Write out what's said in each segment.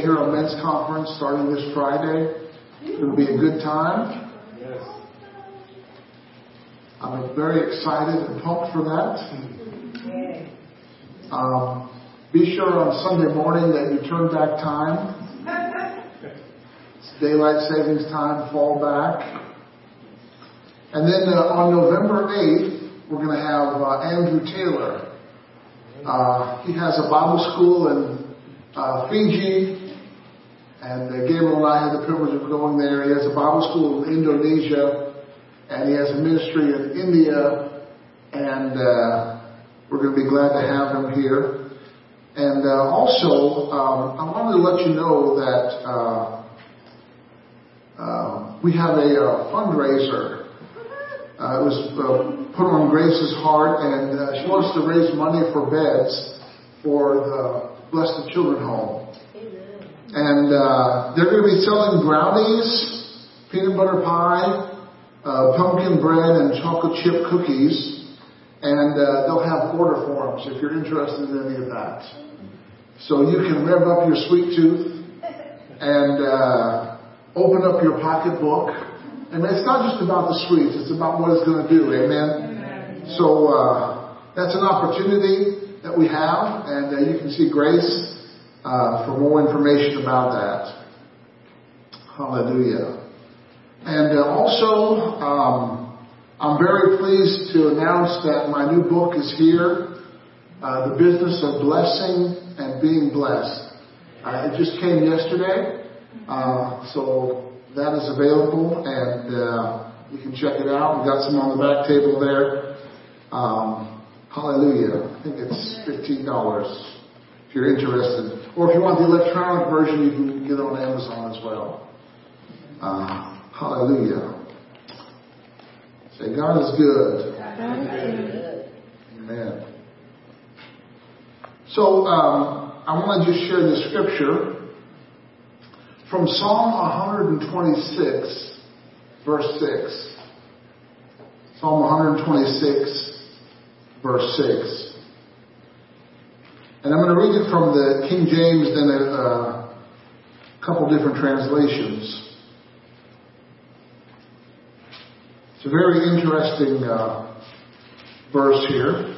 Everyday Hero Men's Conference starting this Friday. It'll be a good time. Yes. I'm very excited and pumped for that. Um, be sure on Sunday morning that you turn back time. It's daylight savings time, fall back. And then uh, on November 8th, we're going to have uh, Andrew Taylor. Uh, he has a Bible school in uh, Fiji, and uh, Gabriel and I had the privilege of going there. He has a Bible school in Indonesia, and he has a ministry in India, and uh, we're going to be glad to have him here. And uh, also, um, I wanted to let you know that uh, uh, we have a uh, fundraiser. Uh, it was put on Grace's heart, and she wants to raise money for beds for the Blessed Children Home. And uh, they're going to be selling brownies, peanut butter pie, uh, pumpkin bread, and chocolate chip cookies. And uh, they'll have order forms if you're interested in any of that. So you can rev up your sweet tooth and uh, open up your pocketbook. And it's not just about the sweets, it's about what it's going to do. Amen. So uh, that's an opportunity that we have, and uh, you can see Grace uh, for more information about that. Hallelujah. And uh, also, um, I'm very pleased to announce that my new book is here, uh, The Business of Blessing and Being Blessed. Uh, it just came yesterday, uh, so that is available, and you can check it out. We've got some on the back table there. Um, hallelujah. I think it's $15 if you're interested. Or if you want the electronic version, you can get it on Amazon as well. Uh, hallelujah. Say, God is good. God is good. Amen. So, um, I want to just share the scripture from Psalm 126, verse 6. Psalm 126, verse 6. And I'm going to read it from the King James, then a, a couple different translations. It's a very interesting uh, verse here.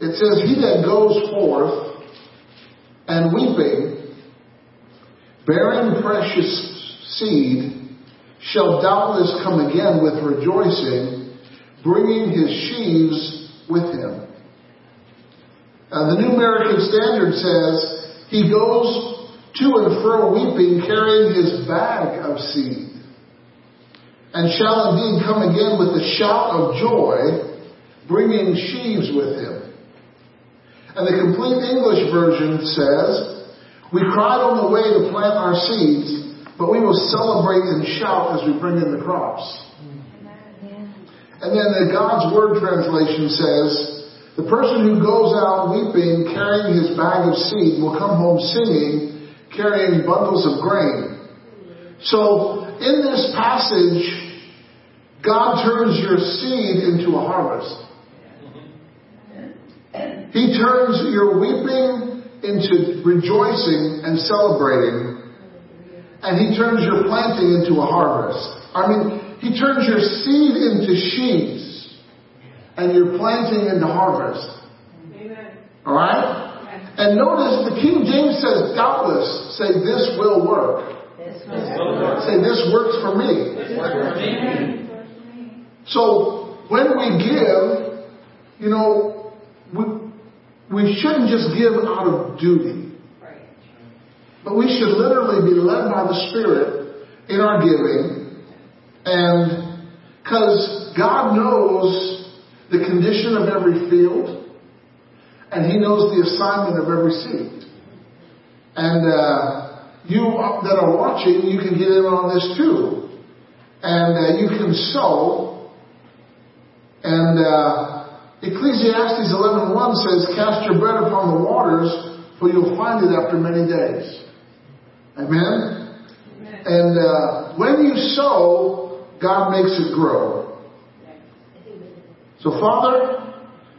It says, He that goes forth and weeping, bearing precious seed, shall doubtless come again with rejoicing, bringing his sheaves with him. Uh, the New American Standard says, he goes to and fro weeping, carrying his bag of seed, and shall indeed come again with a shout of joy, bringing sheaves with him. And the complete English version says, we cried on the way to plant our seeds, but we will celebrate and shout as we bring in the crops. And then the God's Word translation says, the person who goes out weeping, carrying his bag of seed, will come home singing, carrying bundles of grain. So, in this passage, God turns your seed into a harvest. He turns your weeping into rejoicing and celebrating. And He turns your planting into a harvest. I mean, He turns your seed into sheaves and you're planting into harvest. Amen. All right? And notice the King James says, doubtless, say, this will work. This will work. Say, this works for me. This works for me. So, when we give, you know, we, we shouldn't just give out of duty. But we should literally be led by the Spirit in our giving. And because God knows the condition of every field, and He knows the assignment of every seed. And uh, you that are watching, you can get in on this too, and uh, you can sow. And uh, Ecclesiastes 11:1 says, "Cast your bread upon the waters, for you'll find it after many days." Amen. Amen. And uh, when you sow, God makes it grow. So, Father,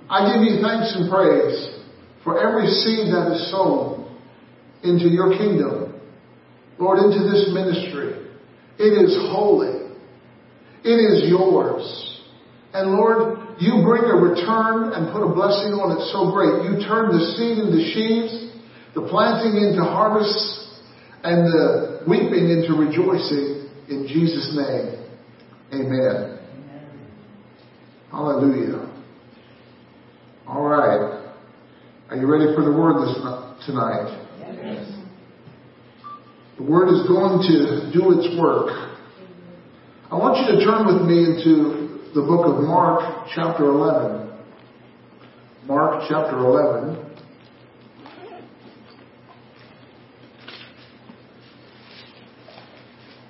I give you thanks and praise for every seed that is sown into your kingdom. Lord, into this ministry. It is holy. It is yours. And Lord, you bring a return and put a blessing on it so great. You turn the seed into sheaves, the planting into harvests, and the weeping into rejoicing in Jesus' name. Amen. Hallelujah. All right. Are you ready for the word this tonight? Yes. The word is going to do its work. I want you to turn with me into the book of Mark, chapter 11. Mark, chapter 11.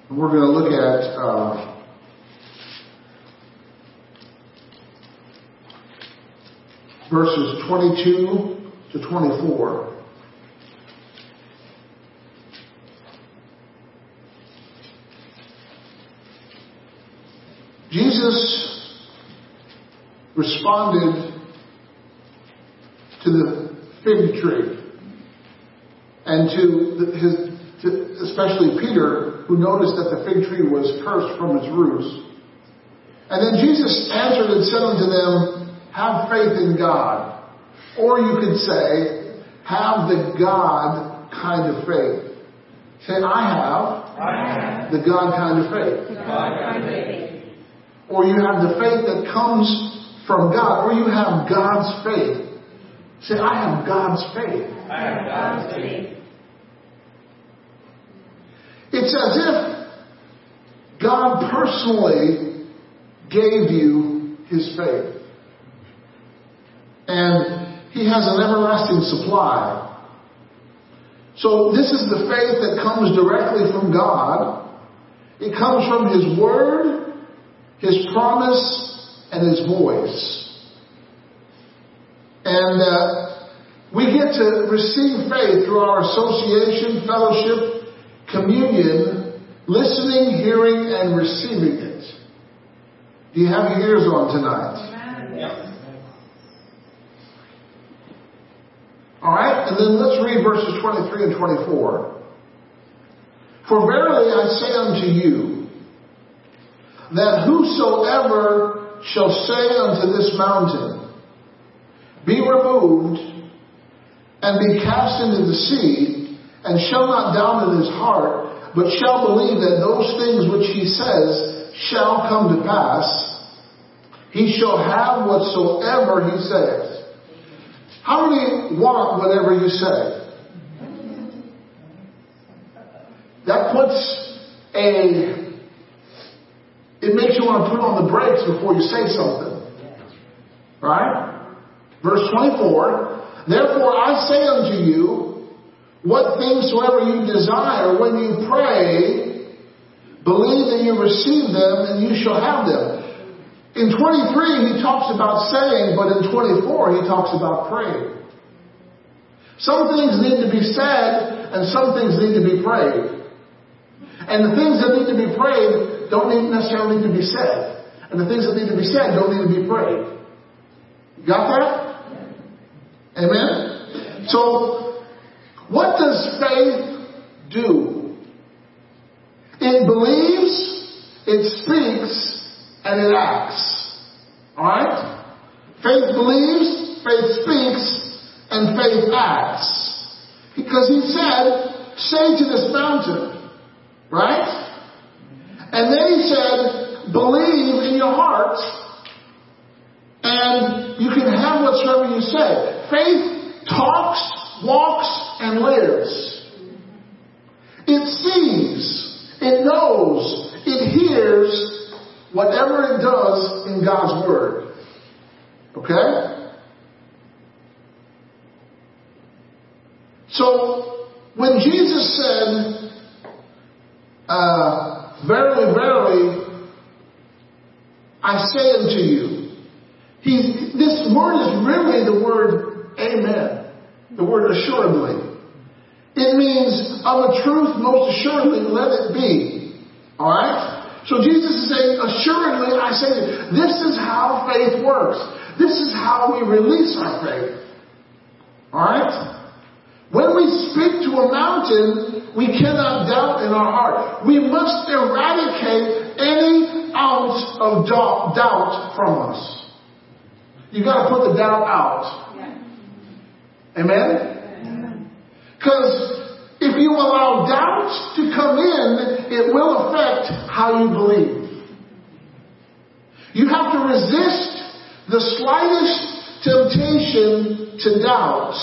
And we're going to look at uh, verses 22 to 24. Jesus responded to the fig tree and to his, to especially Peter, who noticed that the fig tree was cursed from its roots. And then Jesus answered and said unto them, have faith in God. Or you could say, have the God kind of faith. Say, I have, I have. the God kind of faith. Kind of faith. Or you have the faith that comes from God. Or you have God's faith. Say, I have God's faith. I have God's faith. It's as if God personally gave you his faith and He has an everlasting supply. So this is the faith that comes directly from God. It comes from His Word, His promise, and His voice. And uh, we get to receive faith through our association, fellowship, communion, listening, hearing, and receiving it. Do you have your ears on tonight? All right? And then let's read verses 23 and 24. For verily I say unto you, that whosoever shall say unto this mountain, Be removed, and be cast into the sea, and shall not doubt in his heart, but shall believe that those things which he says shall come to pass, he shall have whatsoever he says. How many want whatever you say? That puts a, it makes you want to put on the brakes before you say something. Right? Verse 24, Therefore I say unto you, what things soever you desire when you pray, believe that you receive them and you shall have them. In 23 he talks about saying, but in 24 he talks about praying. Some things need to be said and some things need to be prayed. And the things that need to be prayed don't need necessarily need to be said. And the things that need to be said don't need to be prayed. You got that? Amen? So, what does faith do? It believes, it speaks, and it acts. Alright? Faith believes, faith speaks, and faith acts. Because he said, say to this mountain, Right? And then he said, believe in your heart and you can have whatsoever you say. Faith talks, walks, and lives. It sees, it knows, it hears whatever it does in God's Word. Okay? So, when Jesus said, uh, verily, verily, I say unto you. He's, this word is really the word amen. The word assuredly. It means of a truth most assuredly let it be. Alright? So Jesus is saying, assuredly I say you, this is how faith works. This is how we release our faith. Alright? When we speak to a mountain, we cannot doubt in our heart. We must eradicate any ounce of doubt from us. You gotta put the doubt out. Amen? Because if you allow doubt to come in, it will affect how you believe. You have to resist the slightest temptation to doubt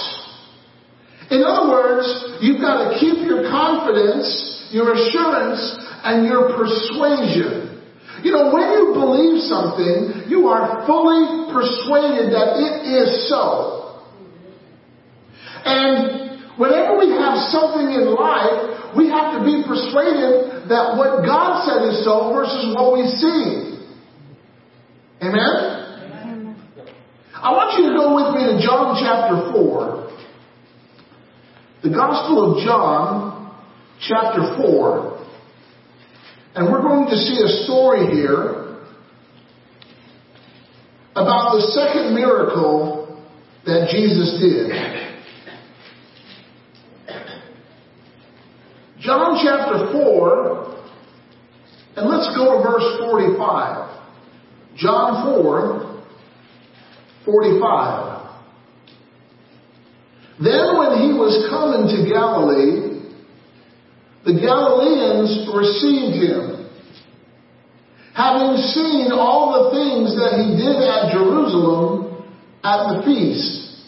in other words, you've got to keep your confidence, your assurance, and your persuasion. You know, when you believe something, you are fully persuaded that it is so. And whenever we have something in life, we have to be persuaded that what God said is so versus what we see. Amen? I want you to go with me to John chapter 4. The Gospel of John, chapter 4. And we're going to see a story here about the second miracle that Jesus did. John chapter 4, and let's go to verse 45. John 4, 45. Then when he was coming to Galilee, the Galileans received him, having seen all the things that he did at Jerusalem at the feast.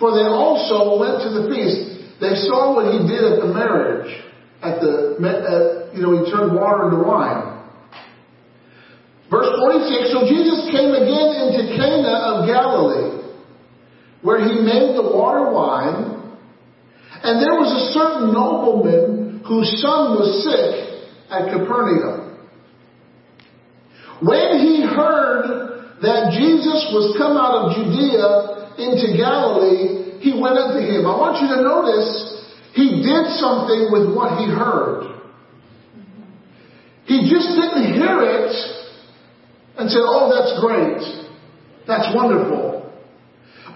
For they also went to the feast. They saw what he did at the marriage, at the, at, you know, he turned water into wine. Verse 46, so Jesus came again into Cana of Galilee where he made the water wine, and there was a certain nobleman whose son was sick at Capernaum. When he heard that Jesus was come out of Judea into Galilee, he went unto him. I want you to notice he did something with what he heard. He just didn't hear it and say, oh, that's great. That's wonderful.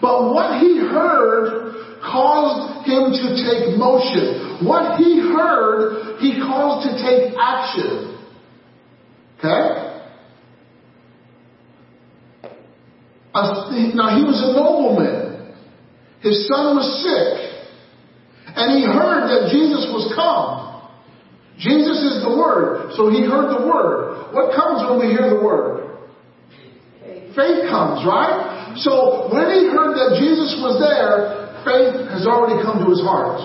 But what he heard caused him to take motion. What he heard, he caused to take action. Okay? Now he was a nobleman. His son was sick. And he heard that Jesus was come. Jesus is the Word. So he heard the Word. What comes when we hear the Word? faith comes, right? So when he heard that Jesus was there, faith has already come to his heart.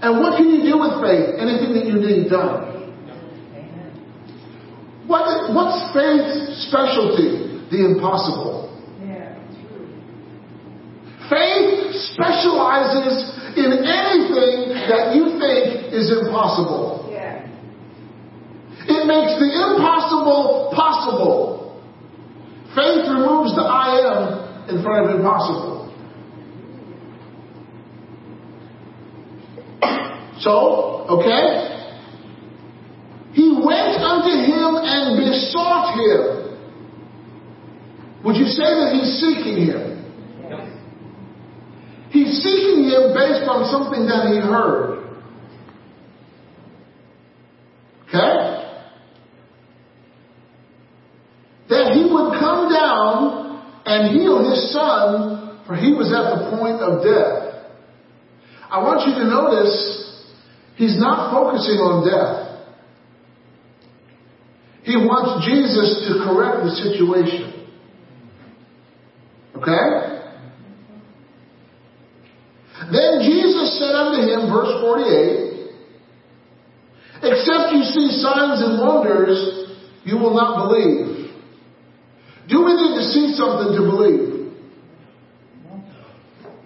And what can you do with faith? Anything that you need done. What, what's faith's specialty? The impossible. Faith specializes in anything that you think is impossible. It makes the impossible possible. Faith removes the I am in front of impossible. So, okay? He went unto him and besought him. Would you say that he's seeking him? He's seeking him based on something that he heard. Okay? That he would come down and heal his son, for he was at the point of death. I want you to notice he's not focusing on death. He wants Jesus to correct the situation. Okay? Then Jesus said unto him, verse 48, Except you see signs and wonders, you will not believe. Do we need to see something to believe?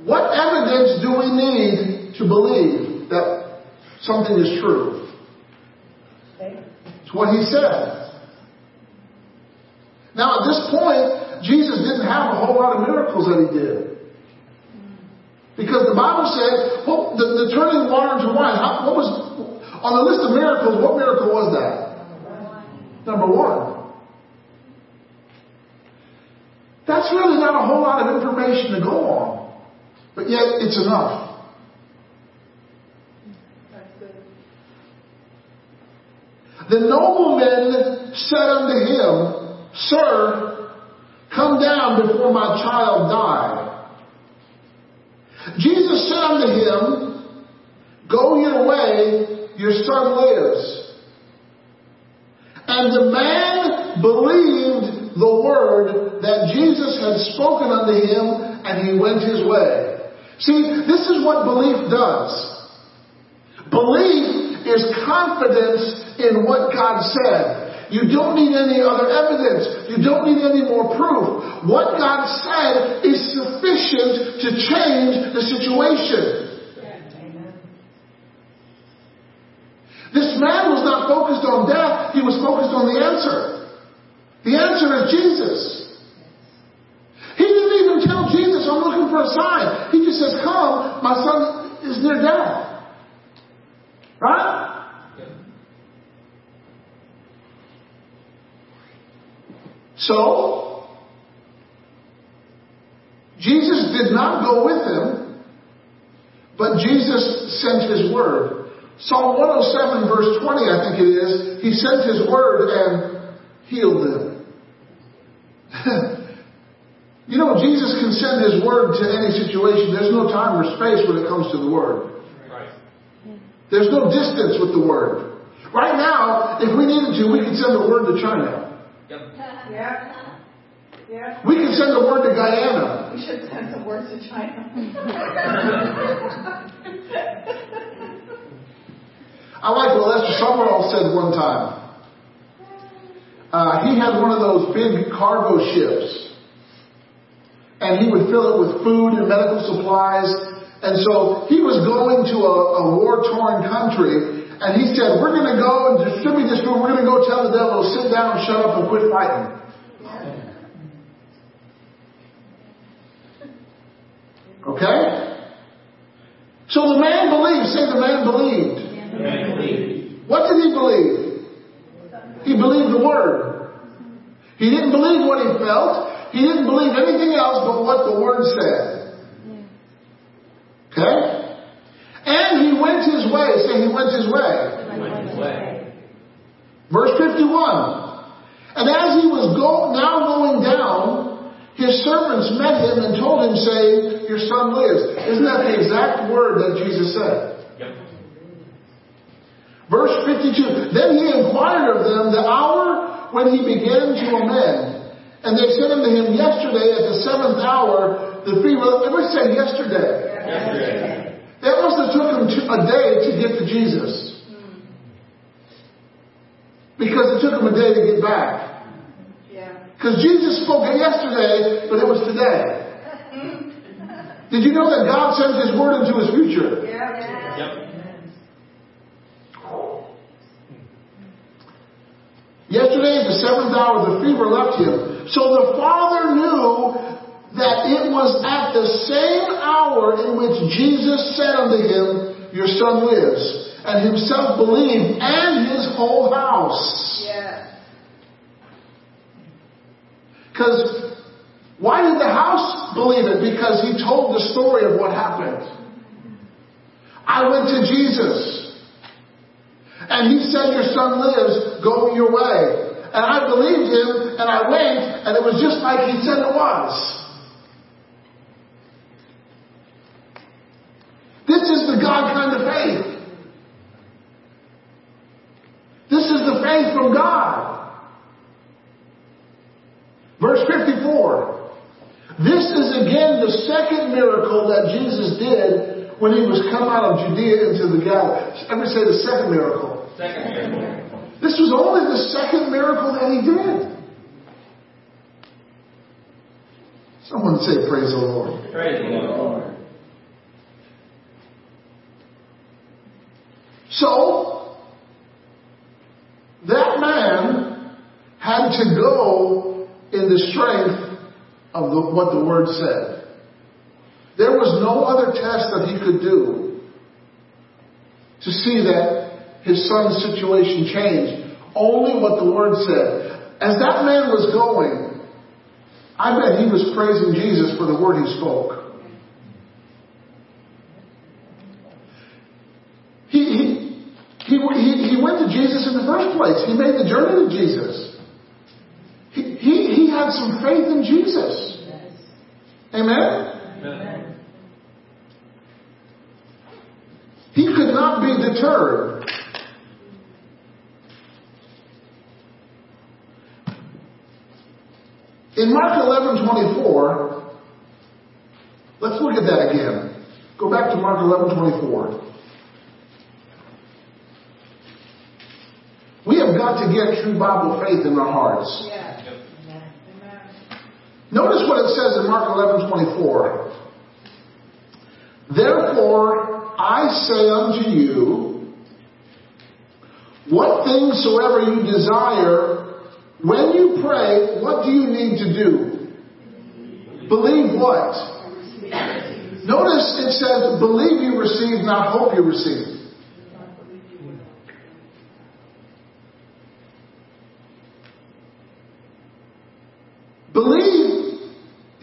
What evidence do we need to believe that something is true? It's what he said. Now, at this point, Jesus didn't have a whole lot of miracles that he did. Because the Bible well, the, the turning water into wine, how, what was, on the list of miracles, what miracle was that? Number one. That's really not a whole lot of information to go on. But yet, it's enough. The nobleman said unto him, Sir, come down before my child die. Jesus said unto him, Go your way, your son lives. And the man believed the word that Jesus had spoken unto him, and he went his way. See, this is what belief does. Belief is confidence in what God said. You don't need any other evidence. You don't need any more proof. What God said is sufficient to change the situation. This man was not focused on death, he was focused on the answer. The answer is Jesus. He didn't even tell Jesus, I'm looking for a sign. He just says, Come, my son is near death. Right? So, Jesus did not go with them, but Jesus sent his word. Psalm 107 verse 20, I think it is, he sent his word and healed them. you know, Jesus can send his word to any situation. There's no time or space when it comes to the word. There's no distance with the word. Right now, if we needed to, we could send the word to China. Yeah. Yeah. We can send the word to Guyana. We should send some words to China. I like what Lester Sumrall said one time. Uh, he had one of those big cargo ships. And he would fill it with food and medical supplies. And so he was going to a, a war-torn country. And he said, we're going to go and distribute this food. We're going to go tell the devil to sit down and shut up and quit fighting. Okay? So the man believed. Say the man believed. The man believed. What did he believe? He believed the word. He didn't believe what he felt. He didn't believe anything else but what the word said. Okay? And he went his way. Say he went his way. Went his way. Verse 51. And as he was go, now going down, his servants met him and told him, saying, Your son lives. Isn't that the exact word that Jesus said? Yep. Verse 52. Then he inquired of them the hour when he began to amend. And they said unto him, Yesterday at the seventh hour, the three fever. Everybody say yesterday. Yesterday. That must have took him a day to get to Jesus. Because it took him a day to get back. Yeah. Because Jesus spoke it yesterday, but it was today. Did you know that God sends His word into His future? Yeah. Yep. Yesterday at the seventh hour, the fever left him. So the father knew that it was at the same hour in which Jesus said unto him, Your son lives. And himself believed, and his whole house. Yeah. Because why did the house believe it? Because he told the story of what happened. I went to Jesus. And he said, Your son lives, go your way. And I believed him, and I went, and it was just like he said it was. This is the God kind of faith. This is the faith from God. Verse 54. This is again the second miracle that Jesus did when he was come out of Judea into the Galilee. Everybody say the second miracle. Second miracle. This was only the second miracle that he did. Someone say, Praise the Lord. Praise the Lord. So, that man had to go in the strength of the, what the Word said. There was no other test that he could do to see that his son's situation changed. Only what the Word said. As that man was going, I bet he was praising Jesus for the Word he spoke. He, he, he, he, he went to Jesus in the first place. He made the journey to Jesus. He, he, he had some faith in Jesus. Amen? Amen. He could not be deterred. In Mark 11 24, let's look at that again. Go back to Mark 11 24. We have got to get true Bible faith in our hearts. Yeah. Notice what it says in Mark 11 24. Therefore, I say unto you, what things soever you desire, when you pray, what do you need to do? Believe what? Notice it says, believe you receive, not hope you receive. Believe,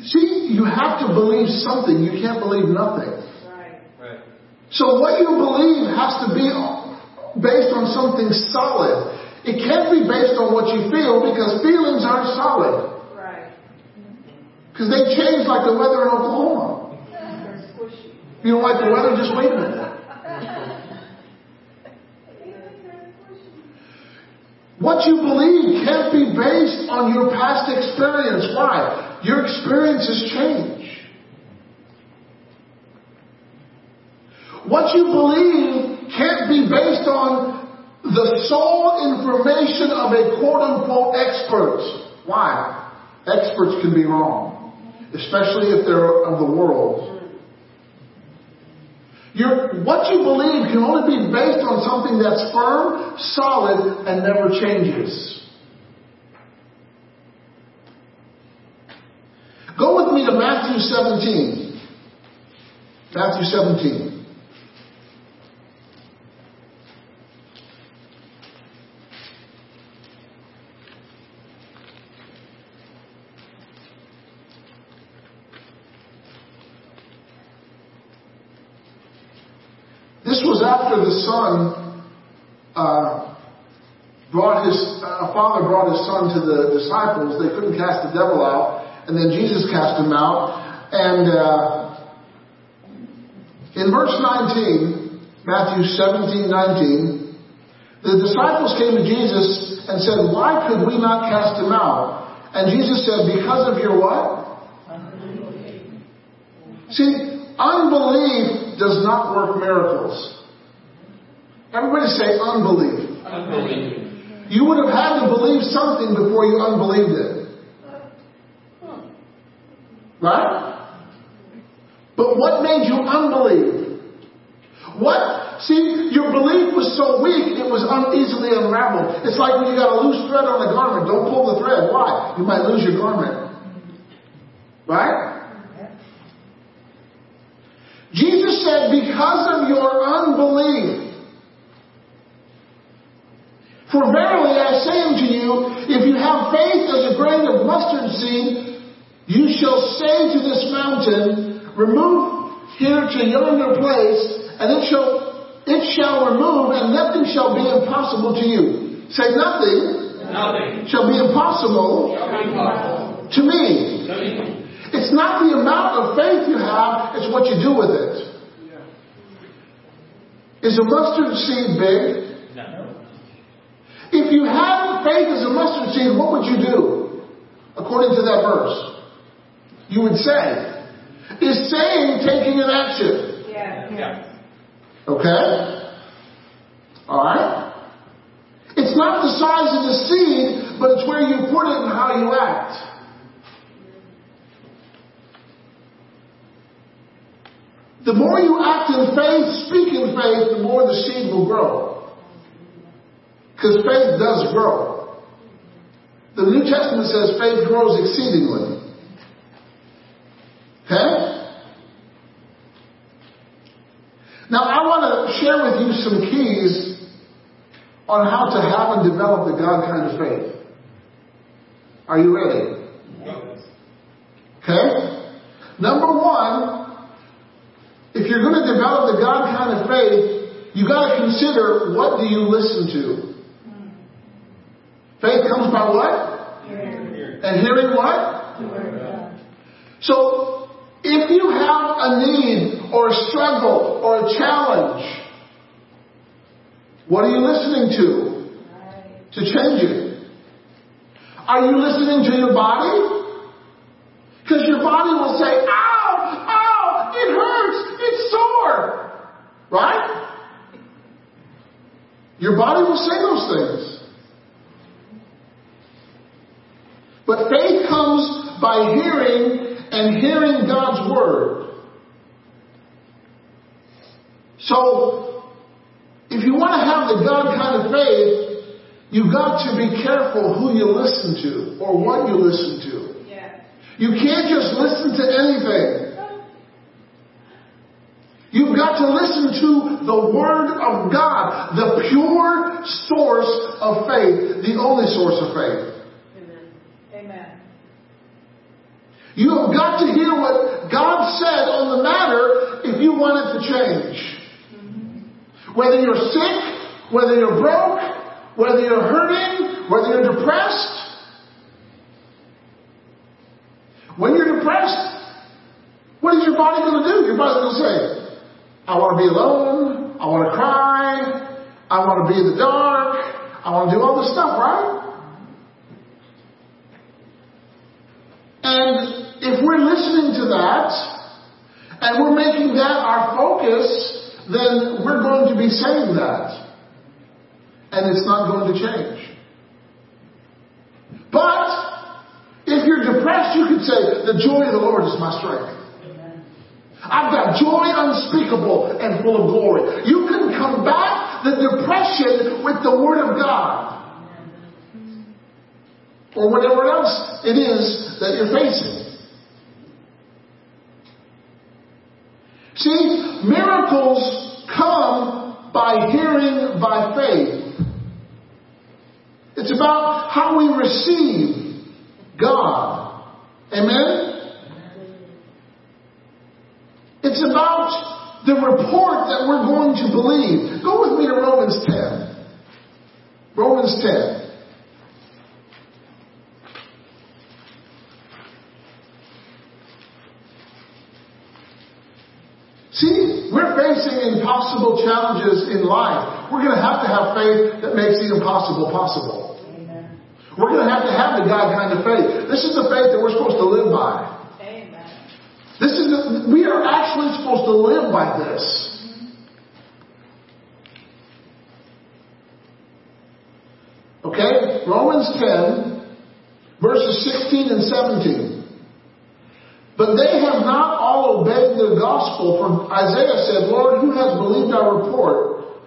see, you have to believe something. You can't believe nothing. Right. Right. So what you believe has to be based on something solid. It can't be based on what you feel because feelings aren't solid. Right. Because they change like the weather in Oklahoma. They're squishy. You don't like the weather? Just wait a minute. What you believe can't be based on your past experience. Why? Your experiences change. What you believe can't be based on the sole information of a quote unquote expert. Why? Experts can be wrong, especially if they're of the world. Your, what you believe can only be based on something that's firm, solid, and never changes. Go with me to Matthew 17. Matthew 17. This was after the son uh, brought his uh, father brought his son to the disciples. They couldn't cast the devil out, and then Jesus cast him out. And uh, in verse 19, Matthew 17, 19, The disciples came to Jesus and said, Why could we not cast him out? And Jesus said, Because of your what? See, unbelief does not work miracles. Everybody say unbelief. Unbelief. You would have had to believe something before you unbelieved it. Right? But what made you unbelieve? What? See, your belief was so weak it was uneasily unraveled. It's like when you got a loose thread on a garment. Don't pull the thread. Why? You might lose your garment. Right? Jesus said, because of your unbelief. For verily I say unto you, if you have faith as a grain of mustard seed, you shall say to this mountain, remove here to yonder place, and it shall it shall remove, and nothing shall be impossible to you. Say nothing Nothing shall be impossible shall be possible to me. to me. It's not the amount of faith you have, it's what you do with it. Is a mustard seed big? No. If you had faith as a mustard seed, what would you do? According to that verse. You would say. Is saying taking an action. Yeah. Yeah. Okay? Alright? It's not the size of the seed, but it's where you put it and how you act. The more you act in faith, speak in faith, the more the seed will grow. Because faith does grow. The New Testament says faith grows exceedingly. Okay? Now, I want to share with you some keys on how to have and develop the God kind of faith. Are you ready? Okay? Number one, if you're going to develop the God kind of faith, you got to consider what do you listen to? Faith comes by what? And hearing what? So, if you have a need or a struggle or a challenge, what are you listening to to change it? Are you listening to your body? Because your body will say, ow, ow, it hurts, it's sore. Right? Your body will say those things. But faith comes by hearing and hearing God's word. So, if you want to have the God kind of faith, you've got to be careful who you listen to or what you listen to. Yeah. You can't just listen to anything. You've got to listen to the Word of God, the pure source of faith, the only source of faith. Amen. You have got to hear what God said on the matter if you want it to change. Whether you're sick, whether you're broke, whether you're hurting, whether you're depressed. When you're depressed, what is your body going to do? Your body's going to say, I want to be alone. I want to cry. I want to be in the dark. I want to do all this stuff, right? And if we're listening to that, and we're making that our focus, then we're going to be saying that. And it's not going to change. But, if you're depressed, you could say, the joy of the Lord is my strength. I've got joy unspeakable and full of glory. You can combat the depression with the Word of God. Or whatever else it is that you're facing. See, miracles come by hearing by faith. It's about how we receive God. Amen? It's about the report that we're going to believe. Go with me to Romans 10. Romans 10. See, we're facing impossible challenges in life. we're going to have to have faith that makes the impossible possible. We're going to have to have the God kind of faith. This is the faith that we're supposed to live by. Amen. This is the, we are actually supposed to live by this. Okay? Romans 10, verses 16 and 17. But they have not all obeyed the gospel, for Isaiah said, Lord, who has believed our report?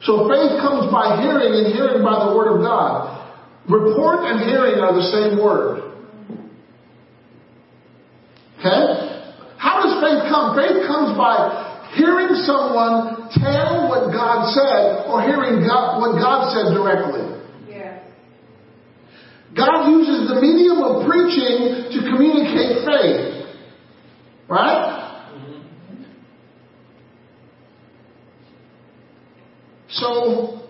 So faith comes by hearing, and hearing by the word of God. Report and hearing are the same word. Okay? How does faith come? Faith comes by hearing someone tell what God said or hearing God, what God said directly. God uses the medium of preaching to communicate faith. Right? So,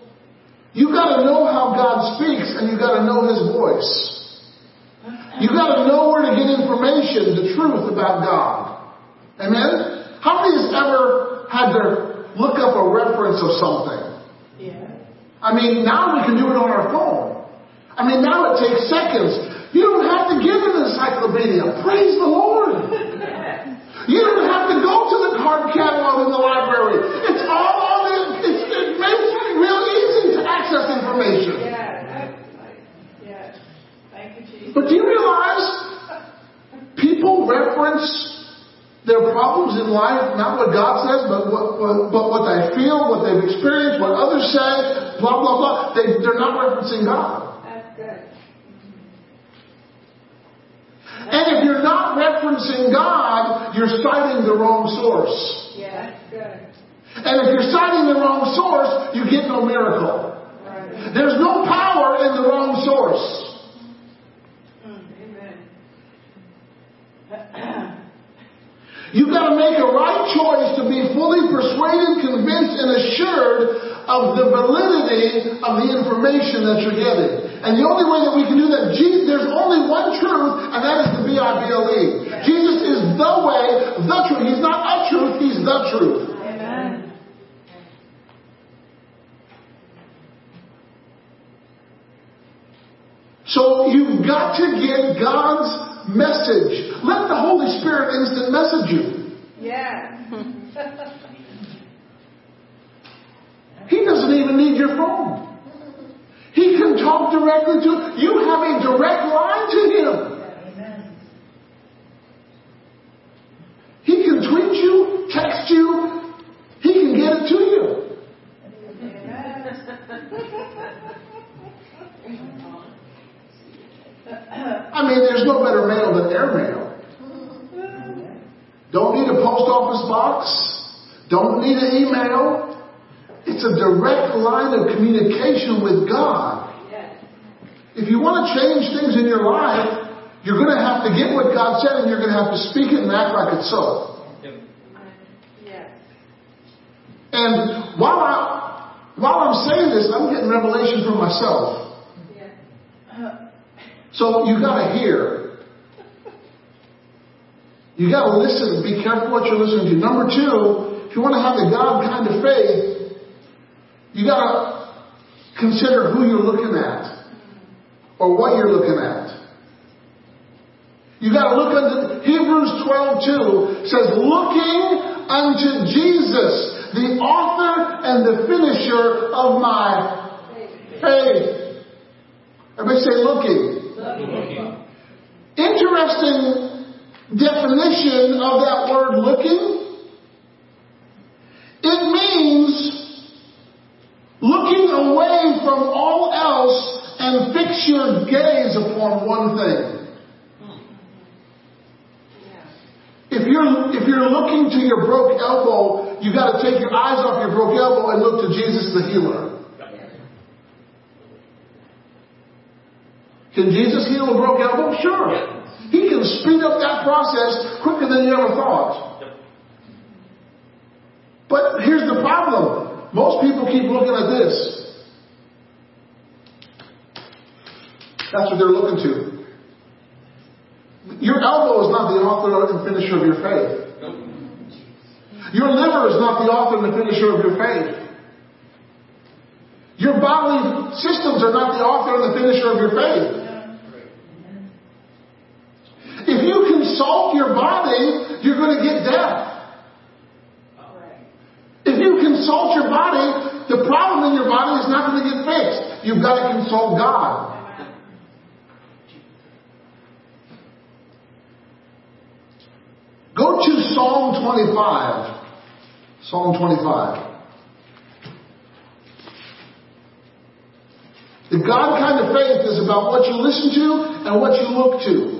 you gotta know how God speaks and you gotta know His voice. You gotta know where to get information, the truth about God. Amen? How many has ever had to look up a reference of something? Yes. I mean, now we can do it on our phone. I mean, now it takes seconds. You don't have to give an encyclopedia. Praise the Lord. You don't have to go to the card catalog in the library. It's all on the, it's, it makes it real easy to access information. Yes. Yes. Thank you, Jesus. But do you realize people reference their problems in life, not what God says, but what, what, but what they feel, what they've experienced, what others say, blah, blah, blah. They, they're not referencing God. And if you're not referencing God, you're citing the wrong source. Yes. Good. And if you're citing the wrong source, you get no miracle. There's no power in the wrong source. Amen. You've got to make a right choice to be fully persuaded, convinced, and assured of the validity of the information that you're getting. And the only way that we can do that, Jesus, there's only one truth, and that is the B-I-B-L-E. Jesus is the way, the truth. He's not a truth, He's the truth. Amen. So you've got to get God's message. Let the Holy Spirit instant message you. Yeah. He doesn't even need your phone. He can talk directly to you. have a direct line to him. He can tweet you, text you. He can get it to you. I mean, there's no better mail than airmail. Don't need a post office box. Don't need an email. It's a direct line of communication with God. If you want to change things in your life, you're going to have to get what God said and you're going to have to speak it and act like it's so. And while I, while I'm saying this, I'm getting revelation from myself. So you gotta hear. You gotta listen. Be careful what you're listening to. Number two, if you want to have the God kind of faith, you gotta consider who you're looking at or what you're looking at. You gotta look unto Hebrews 12 2 says, looking unto Jesus, the author and the finisher of my faith. Everybody say looking. Interesting definition of that word looking. It means looking away from all else and fix your gaze upon one thing. If you're, if you're looking to your broke elbow, you've gotta take your eyes off your broke elbow and look to Jesus the healer. Can Jesus heal a broke elbow? Sure. He can speed up that process quicker than you ever thought. But here's the problem. Most people keep looking at this. That's what they're looking to. Your elbow is not the author and finisher of your faith. Your liver is not the author and the finisher of your faith. Your bodily systems are not the author and the finisher of your faith. If you consult your body, you're going to get death. If you consult your body, the problem in your body is not going to get fixed. You've got to consult God. Go to Psalm 25. Psalm 25. The God kind of faith is about what you listen to and what you look to.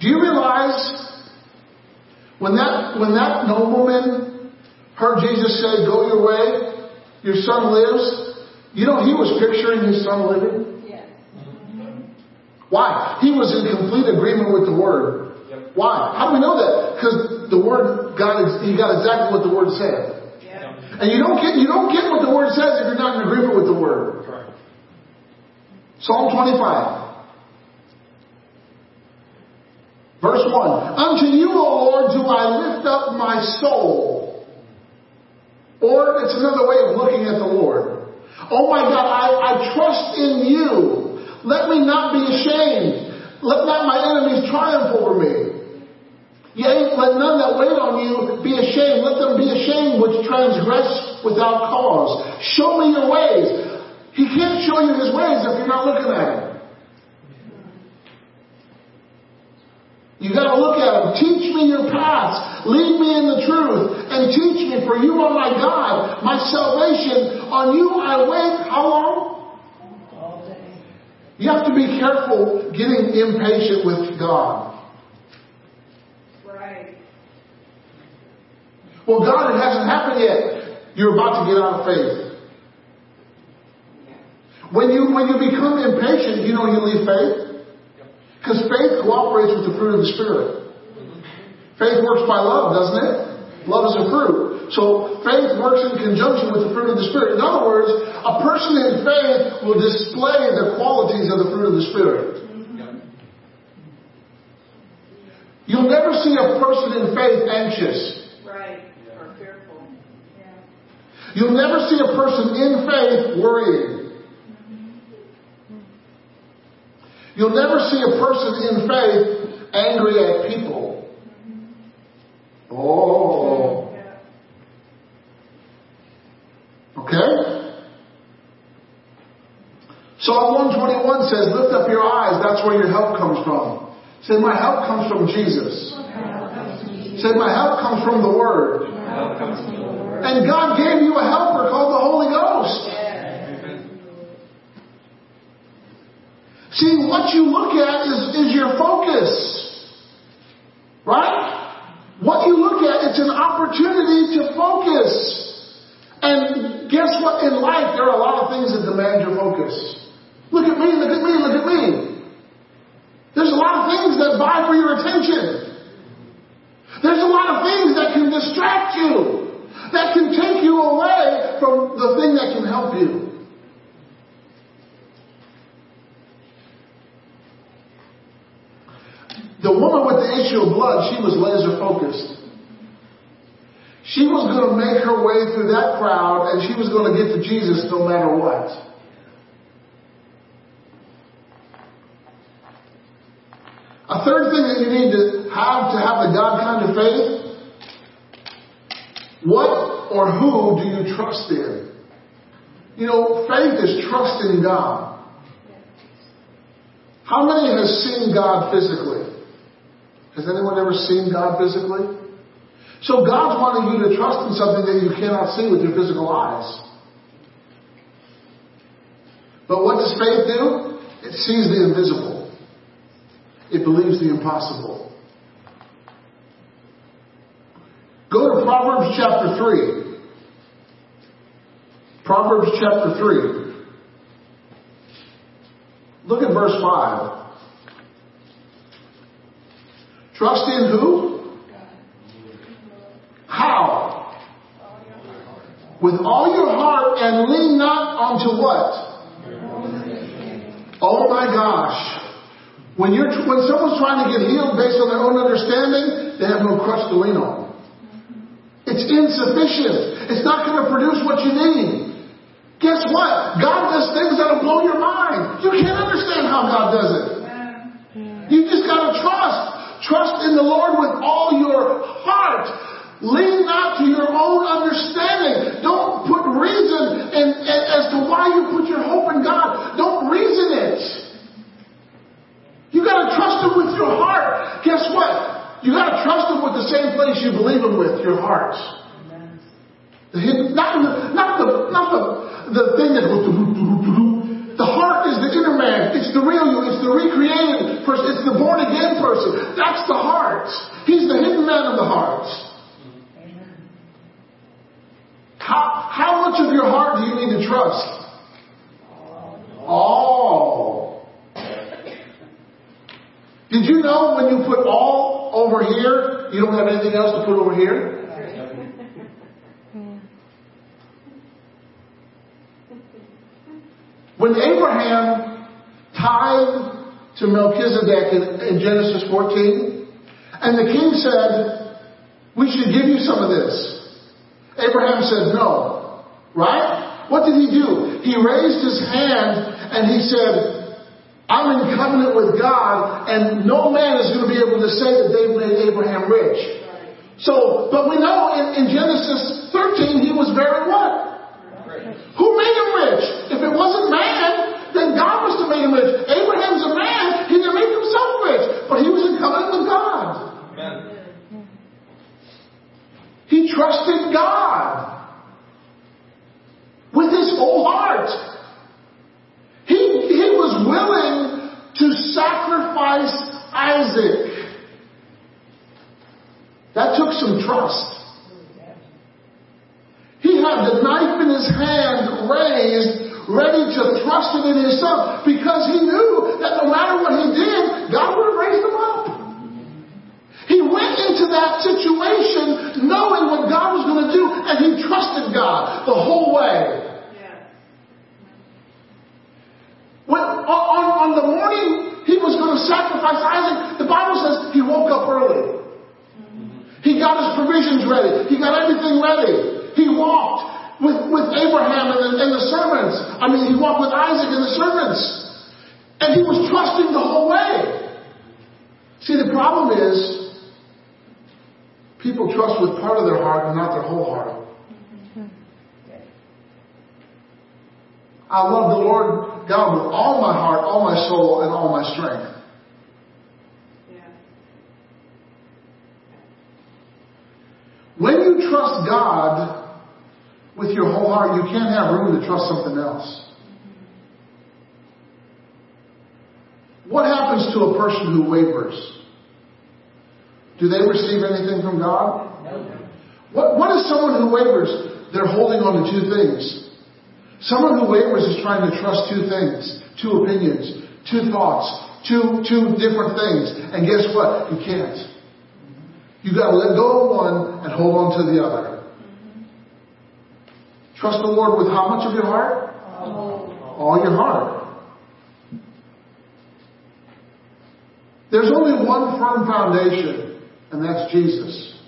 Do you realize when that when that nobleman heard Jesus say, "Go your way, your son lives," you know he was picturing his son living. Yes. Why? He was in complete agreement with the word. Yep. Why? How do we know that? Because the word got he got exactly what the word said. Yeah. And you don't get you don't get what the word says if you're not in agreement with the word. Correct. Psalm 25. Verse 1. Unto you, O Lord, do I lift up my soul. Or it's another way of looking at the Lord. Oh my God, I, I trust in you. Let me not be ashamed. Let not my enemies triumph over me. Yea, let none that wait on you be ashamed. Let them be ashamed which transgress without cause. Show me your ways. He can't show you his ways if you're not looking at him. You gotta look at him. Teach me your paths. Lead me in the truth. And teach me, for you are my God, my salvation. On you I wait. How long? All day. You have to be careful getting impatient with God. Right. Well, God, it hasn't happened yet. You're about to get out of faith. When you, when you become impatient, you know you leave faith. Because faith cooperates with the fruit of the Spirit. Faith works by love, doesn't it? Love is a fruit. So faith works in conjunction with the fruit of the Spirit. In other words, a person in faith will display the qualities of the fruit of the Spirit. You'll never see a person in faith anxious. Right. Or fearful. Yeah. You'll never see a person in faith worrying. You'll never see a person in faith angry at people. Oh. Okay? Psalm 121 says, Lift up your eyes, that's where your help comes from. Say, My help comes from Jesus. Say, My help comes from the Word. Help comes from the Lord. And God gave you a helper called the Holy Ghost. See, what you look at is, is your focus. Right? What you look at, it's an opportunity to focus. And guess what? In life, there are a lot of things that demand your focus. Look at me, look at me, look at me. There's a lot of things that vie for your attention. There's a lot of things that can distract you, that can take you away from the thing that can help you. The woman with the issue of blood, she was laser focused. She was going to make her way through that crowd and she was going to get to Jesus no matter what. A third thing that you need to have to have the God kind of faith what or who do you trust in? You know, faith is trust in God. How many has seen God physically? Has anyone ever seen God physically? So God's wanting you to trust in something that you cannot see with your physical eyes. But what does faith do? It sees the invisible. It believes the impossible. Go to Proverbs chapter 3. Proverbs chapter 3. Look at verse 5. Trust in who? How? With all your heart and lean not onto what? Oh my gosh. When you're, when someone's trying to get healed based on their own understanding, they have no crutch to lean on. It's insufficient. It's not going to produce what you need. Guess what? God does things that'll blow your mind. You can't understand how God does it. You just got to trust. Trust in the Lord with all your heart. Lean not to your own understanding. Don't put reason in, in, as to why you put your hope in God. Don't reason it. You got to trust Him with your heart. Guess what? You got to trust Him with the same place you believe Him with, your heart. Not not the, not the, the thing that the heart is the inner man. It's the real you. It's the recreated person. It's the born again person. That's the heart. He's the hidden man of the heart. How, how much of your heart do you need to trust? All. Did you know when you put all over here, you don't have anything else to put over here? When Abraham tithed to Melchizedek in, in Genesis 14, and the king said, We should give you some of this. Abraham said, No. Right? What did he do? He raised his hand and he said, I'm in covenant with God, and no man is going to be able to say that they've made Abraham rich. So, but we know in, in Genesis 13 he was very what? Who made him rich? If it wasn't man, then God must have made him rich. Abraham's a man. He didn't make himself rich, but he was in covenant with God. Amen. He trusted God with his whole heart. He, he was willing to sacrifice Isaac. That took some trust. He had the knife in his hand raised, ready to thrust it in his son, because he knew that no matter what he did, God would have raised him up. He went into that situation knowing what God was going to do, and he trusted God the whole way. When, on, on the morning he was going to sacrifice Isaac, the Bible says he woke up early. He got his provisions ready. He got everything ready. He walked with, with Abraham and the, and the servants. I mean, he walked with Isaac and the servants. And he was trusting the whole way. See, the problem is people trust with part of their heart and not their whole heart. I love the Lord God with all my heart, all my soul, and all my strength. When you trust God with your whole heart, you can't have room to trust something else. What happens to a person who wavers? Do they receive anything from God? What, what is someone who wavers? They're holding on to two things. Someone who wavers is trying to trust two things, two opinions, two thoughts, two, two different things. And guess what? You can't. You gotta let go of one and hold on to the other. Trust the Lord with how much of your heart? All your heart. There's only one firm foundation, and that's Jesus.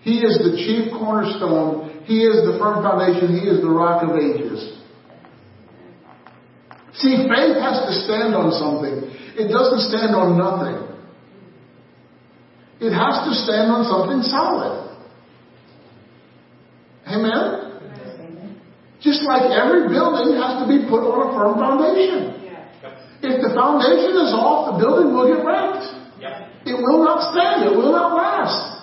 He is the chief cornerstone. He is the firm foundation. He is the rock of ages. See, faith has to stand on something. It doesn't stand on nothing. It has to stand on something solid. Amen? Just like every building has to be put on a firm foundation. If the foundation is off, the building will get wrecked. It will not stand. It will not last.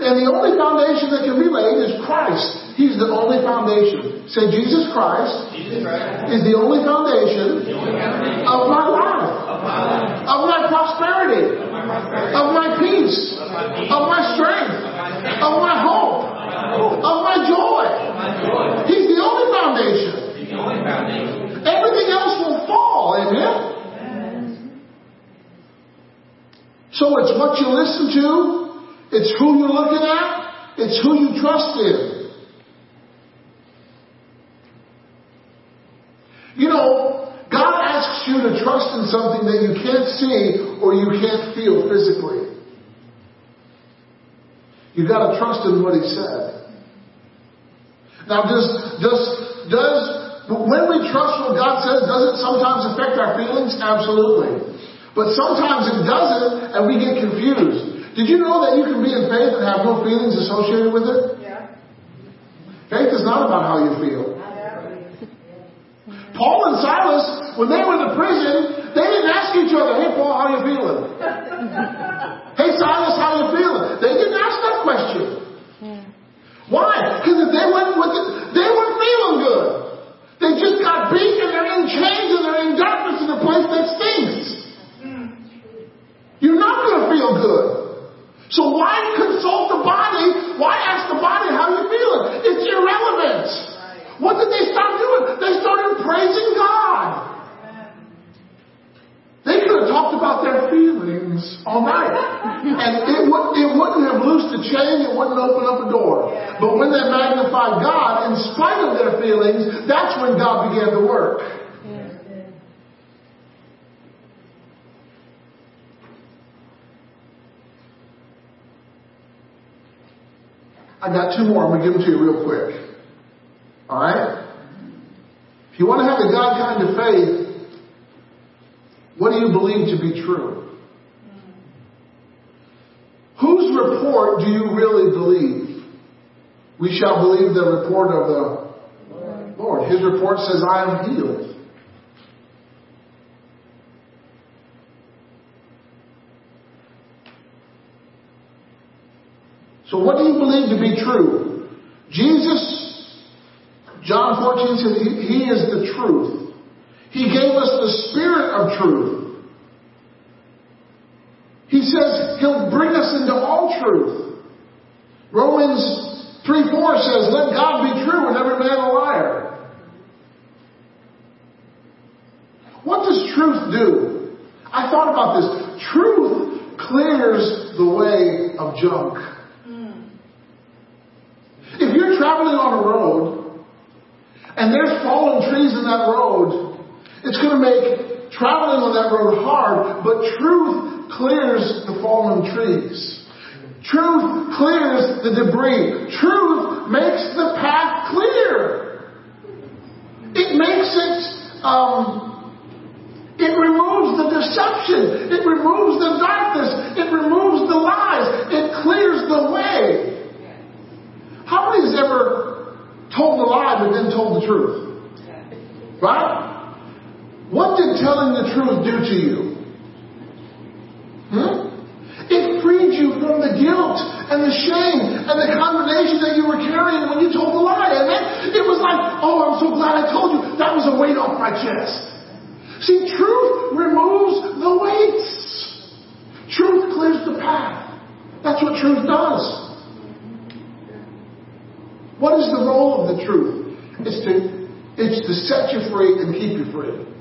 And the only foundation that can be laid is Christ. He's the only foundation. Say, Jesus Christ Jesus Christ. is the only foundation The only foundation of my life, of my life, of my prosperity, of my prosperity, of my peace, of my peace, of my strength, of my of my hope, of my hope, of my joy. of my joy. Foundation. Everything else will fall. Amen? So it's what you listen to, it's who you're looking at, it's who you trust in. You know, God asks you to trust in something that you can't see or you can't feel physically. You've got to trust in what He said. Now, does does does when we trust what God says, does it sometimes affect our feelings? Absolutely. But sometimes it doesn't, and we get confused. Did you know that you can be in faith and have no feelings associated with it? Yeah. Faith is not about how you feel. Yeah. Paul and Silas, when they were in the prison, they didn't ask each other, "Hey, Paul, how you feeling?" "Hey, Silas, how you feeling?" They didn't ask that question. Hmm. Why? Because if they went with it, they weren't feeling good. They just got beat and they're in chains and they're in darkness in a place that stinks. You're not going to feel good. So why consult the body? Why ask the body how you're feeling? It's irrelevant. What did they start doing? They started praising God. They could have talked about their feelings all night. And it, would, it wouldn't have loosed a chain, it wouldn't open up a door. But when they magnified God, in spite of their feelings, that's when God began to work. I got two more. I'm going to give them to you real quick. All right? If you want to have a God kind of faith, what do you believe to be true? Whose report do you really believe? We shall believe the report of the Lord. His report says, I am healed. So what do you believe to be true? Jesus, John 14 says, he, he is the truth. He gave us the spirit of truth. He says he'll bring us into all truth. Romans 3 4 says, Let God be true and every man a liar. What does truth do? I thought about this. Truth clears the way of junk. If you're traveling on a road and there's fallen trees in that road, it's going to make traveling on that road hard, but truth clears the fallen trees. Truth clears the debris. Truth makes the path clear. It makes it, um, it removes the deception. It removes the darkness. It removes the lies. It clears the way. How many has ever told a lie but then told the truth? Right? What did telling the truth do to you? Hmm? It freed you from the guilt and the shame and the condemnation that you were carrying when you told the lie. Amen? It was like, oh, I'm so glad I told you. That was a weight off my chest. See, truth removes the weights. Truth clears the path. That's what truth does. What is the role of the truth? It's to, it's to set you free and keep you free.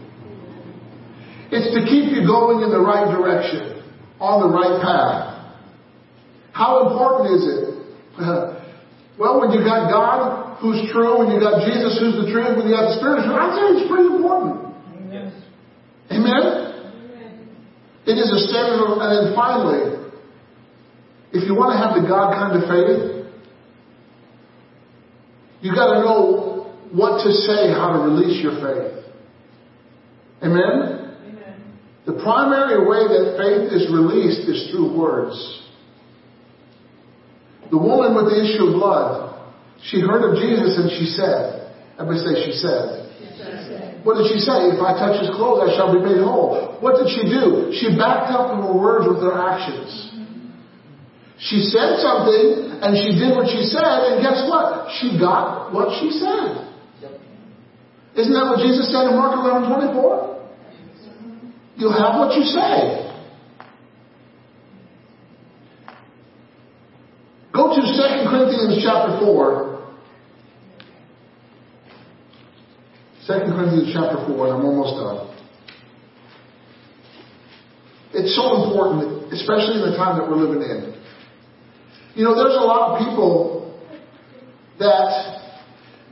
It's to keep you going in the right direction, on the right path. How important is it? well, when you got God, who's true, when you got Jesus, who's the truth, when you got the Spirit, I'd say it's pretty important. Yes. Amen? It is a standard of, and then finally, if you want to have the God kind of faith, you got to know what to say, how to release your faith. Amen? The primary way that faith is released is through words. The woman with the issue of blood, she heard of Jesus and she said, everybody say she said. What did she say? If I touch his clothes, I shall be made whole. What did she do? She backed up her words with her actions. She said something and she did what she said, and guess what? She got what she said. Isn't that what Jesus said in Mark 11 24? You'll have what you say. Go to 2 Corinthians chapter 4. 2 Corinthians chapter 4, and I'm almost done. It's so important, especially in the time that we're living in. You know, there's a lot of people that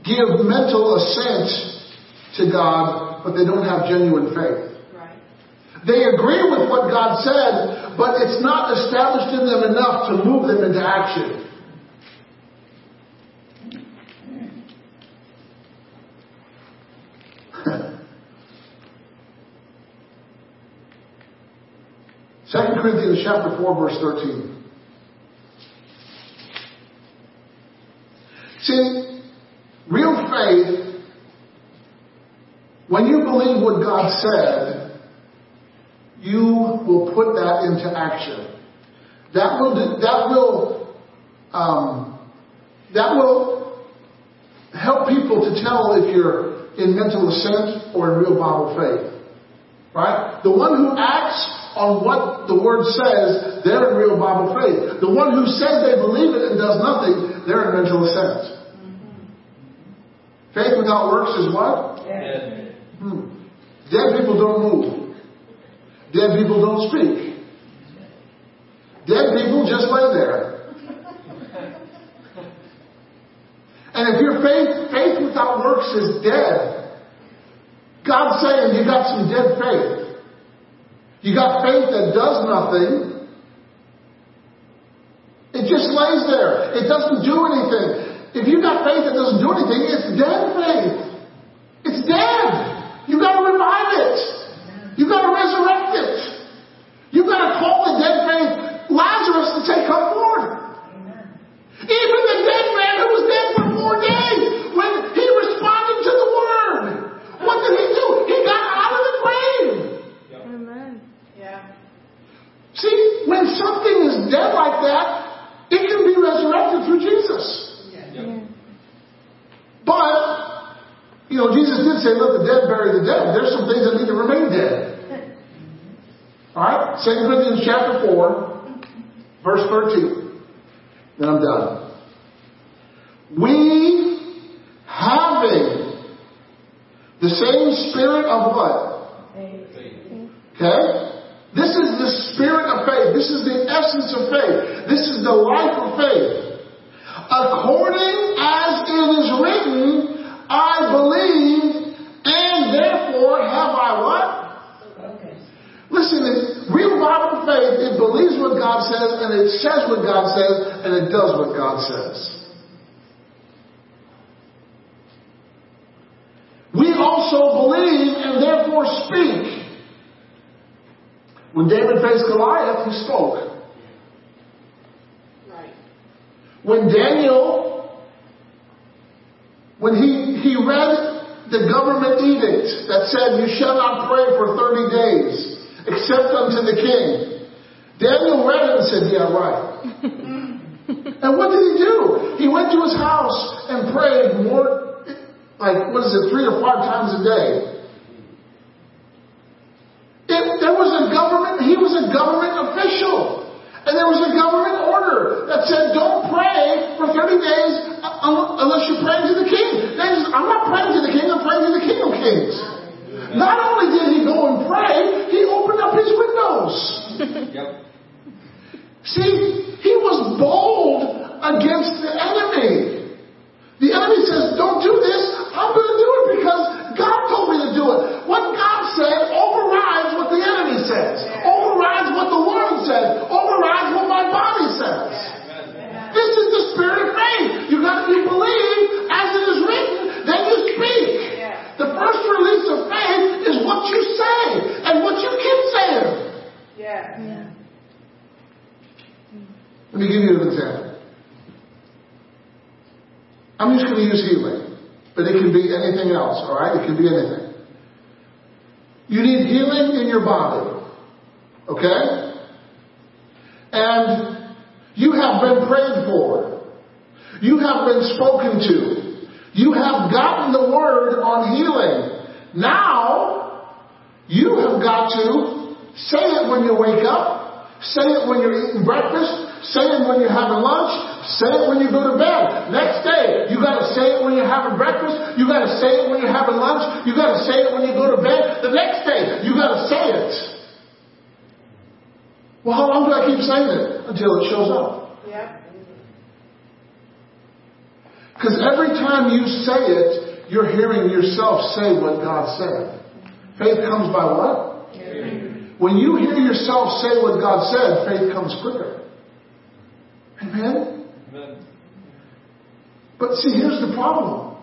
give mental assent to God, but they don't have genuine faith. They agree with what God says, but it's not established in them enough to move them into action. Second Corinthians chapter 4 verse 13. See, real faith, when you believe what God said, you will put that into action. That will, that will, um, that will help people to tell if you're in mental assent or in real Bible faith. Right? The one who acts on what the word says, they're in real Bible faith. The one who says they believe it and does nothing, they're in mental assent. Faith without works is what? Dead. Hmm. Dead people don't move. Dead people don't speak. Dead people just lay there. And if your faith, faith without works is dead, God's saying you got some dead faith. You got faith that does nothing. It just lays there. It doesn't do anything. If you got faith that doesn't do anything, it's dead faith. It's dead. You gotta revive it. You gotta resurrect it. You've gotta call the dead man Lazarus to take up forth. Even the dead man who was dead for four days, when he responded to the word, what did he do? He got out of the grave. Amen. Yeah. See, when something is dead like that, it can be resurrected through Jesus. Yep. But, you know, Jesus did say, let the dead bury the dead. There's some things that need to remain dead. Alright? 2 Corinthians chapter 4, verse 13. Then I'm done. We, having the same spirit of what? Faith. Okay? This is the spirit of faith. This is the essence of faith. This is the life of faith. According as it is written, I believe, and therefore have I what? Listen, real Bible faith, it believes what God says, and it says what God says, and it does what God says. We also believe and therefore speak. When David faced Goliath, he spoke. Right. When Daniel, when he, he read the government edict that said, You shall not pray for 30 days, except unto the king. Daniel read it and said, Yeah, right. and what did he do? He went to his house and prayed more, like, what is it, three or five times a day. It, there was a government, he was a government official. And there was a government order that said, don't pray for 30 days uh, unless you're praying to the king. Then I'm not praying to the king, I'm praying to the king of kings. Not only did he go and pray, he opened up his windows. Yep. See, he was bold against the enemy. The enemy says, don't do this. I'm going to do it because God told me to do it. What God said overrides what the enemy says, overrides what the world says, overrides what my body says. This is the spirit of faith. You've got to believe as it is written, then you speak. Yeah. The first release of faith is what you say and what you keep saying. Yeah. Let me give you an example. I'm just going to use healing, but it can be anything else, all right? It can be anything. You need healing in your body, okay? And you have been prayed for. You have been spoken to. You have gotten the word on healing. Now, you have got to say it when you wake up, say it when you're eating breakfast, say it when you're having lunch, say it when you go to bed. Next day, you gotta say it when you're having breakfast, you gotta say it when you're having lunch, you gotta say it when you go to bed. The next day, you gotta say it. Well, how long do I keep saying it? Until it shows up. Yep. Because every time you say it, you're hearing yourself say what God said. Faith comes by what? When you hear yourself say what God said, faith comes quicker. Amen? Amen. But see, here's the problem.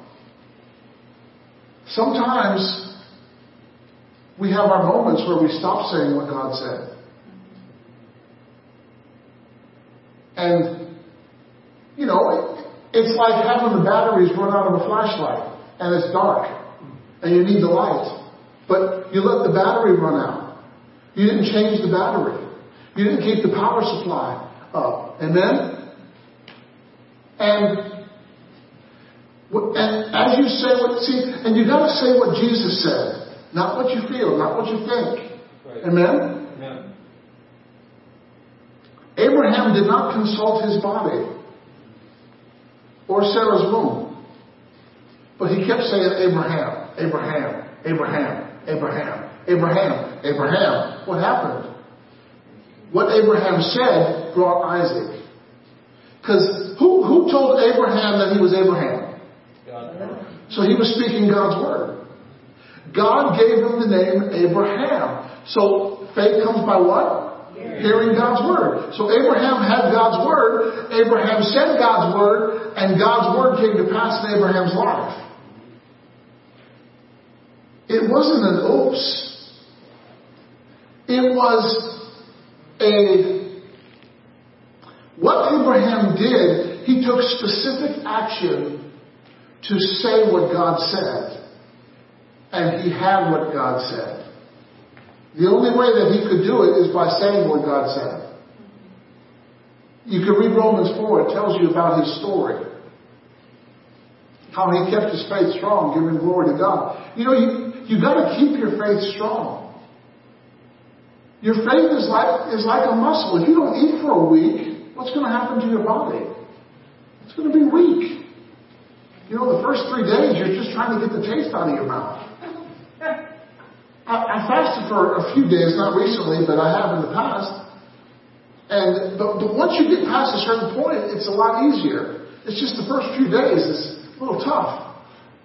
Sometimes we have our moments where we stop saying what God said. And, you know, it's like having the batteries run out of a flashlight and it's dark and you need the light. But you let the battery run out. You didn't change the battery. You didn't keep the power supply up. Amen? And and as you say what see, and you gotta say what Jesus said, not what you feel, not what you think. Right. Amen? Amen. Abraham did not consult his body or Sarah's womb. But he kept saying Abraham, Abraham, Abraham, Abraham, Abraham, Abraham. What happened? What Abraham said brought Isaac. Because who, who told Abraham that he was Abraham? God. So he was speaking God's word. God gave him the name Abraham. So faith comes by what? Hearing God's word. So Abraham had God's word, Abraham said God's word, and God's word came to pass in Abraham's life. It wasn't an oops. It was a, what Abraham did, he took specific action to say what God said. And he had what God said. The only way that he could do it is by saying what God said. You can read Romans 4, it tells you about his story. How he kept his faith strong, giving glory to God. You know, you, you gotta keep your faith strong. Your faith is like, is like a muscle. If you don't eat for a week, what's gonna happen to your body? It's gonna be weak. You know, the first three days, you're just trying to get the taste out of your mouth. I, I fasted for a few days, not recently, but I have in the past. And but, but once you get past a certain point, it's a lot easier. It's just the first few days is a little tough.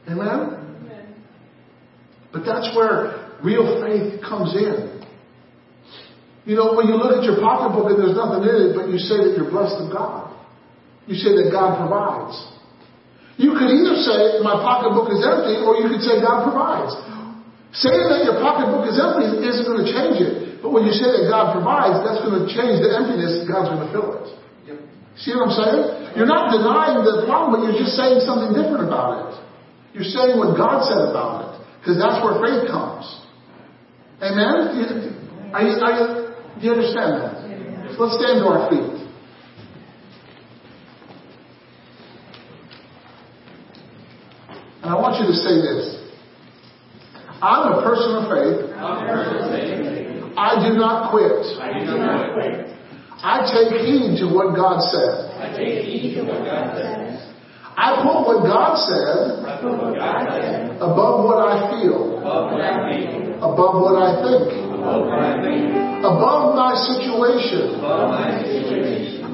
Amen? Amen. But that's where real faith comes in. You know, when you look at your pocketbook and there's nothing in it, but you say that you're blessed of God. You say that God provides. You could either say, my pocketbook is empty, or you could say, God provides. Saying that your pocketbook is empty isn't going to change it. But when you say that God provides, that's going to change the emptiness, God's going to fill it. Yep. See what I'm saying? You're not denying the problem, but you're just saying something different about it. You're saying what God said about it. Because that's where faith comes. Amen? You- Are you, are you, do you understand that? So let's stand to our feet. And I want you to say this. I'm a person of faith. I do not quit. I take heed to what God said. I take heed to what God says. I put what God says above what I feel, above what I think, above my situation,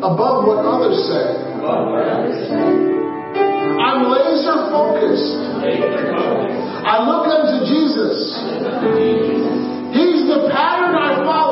above what others say. what others say. I'm laser focused. Laser focused. I look unto Jesus. He's the pattern I follow.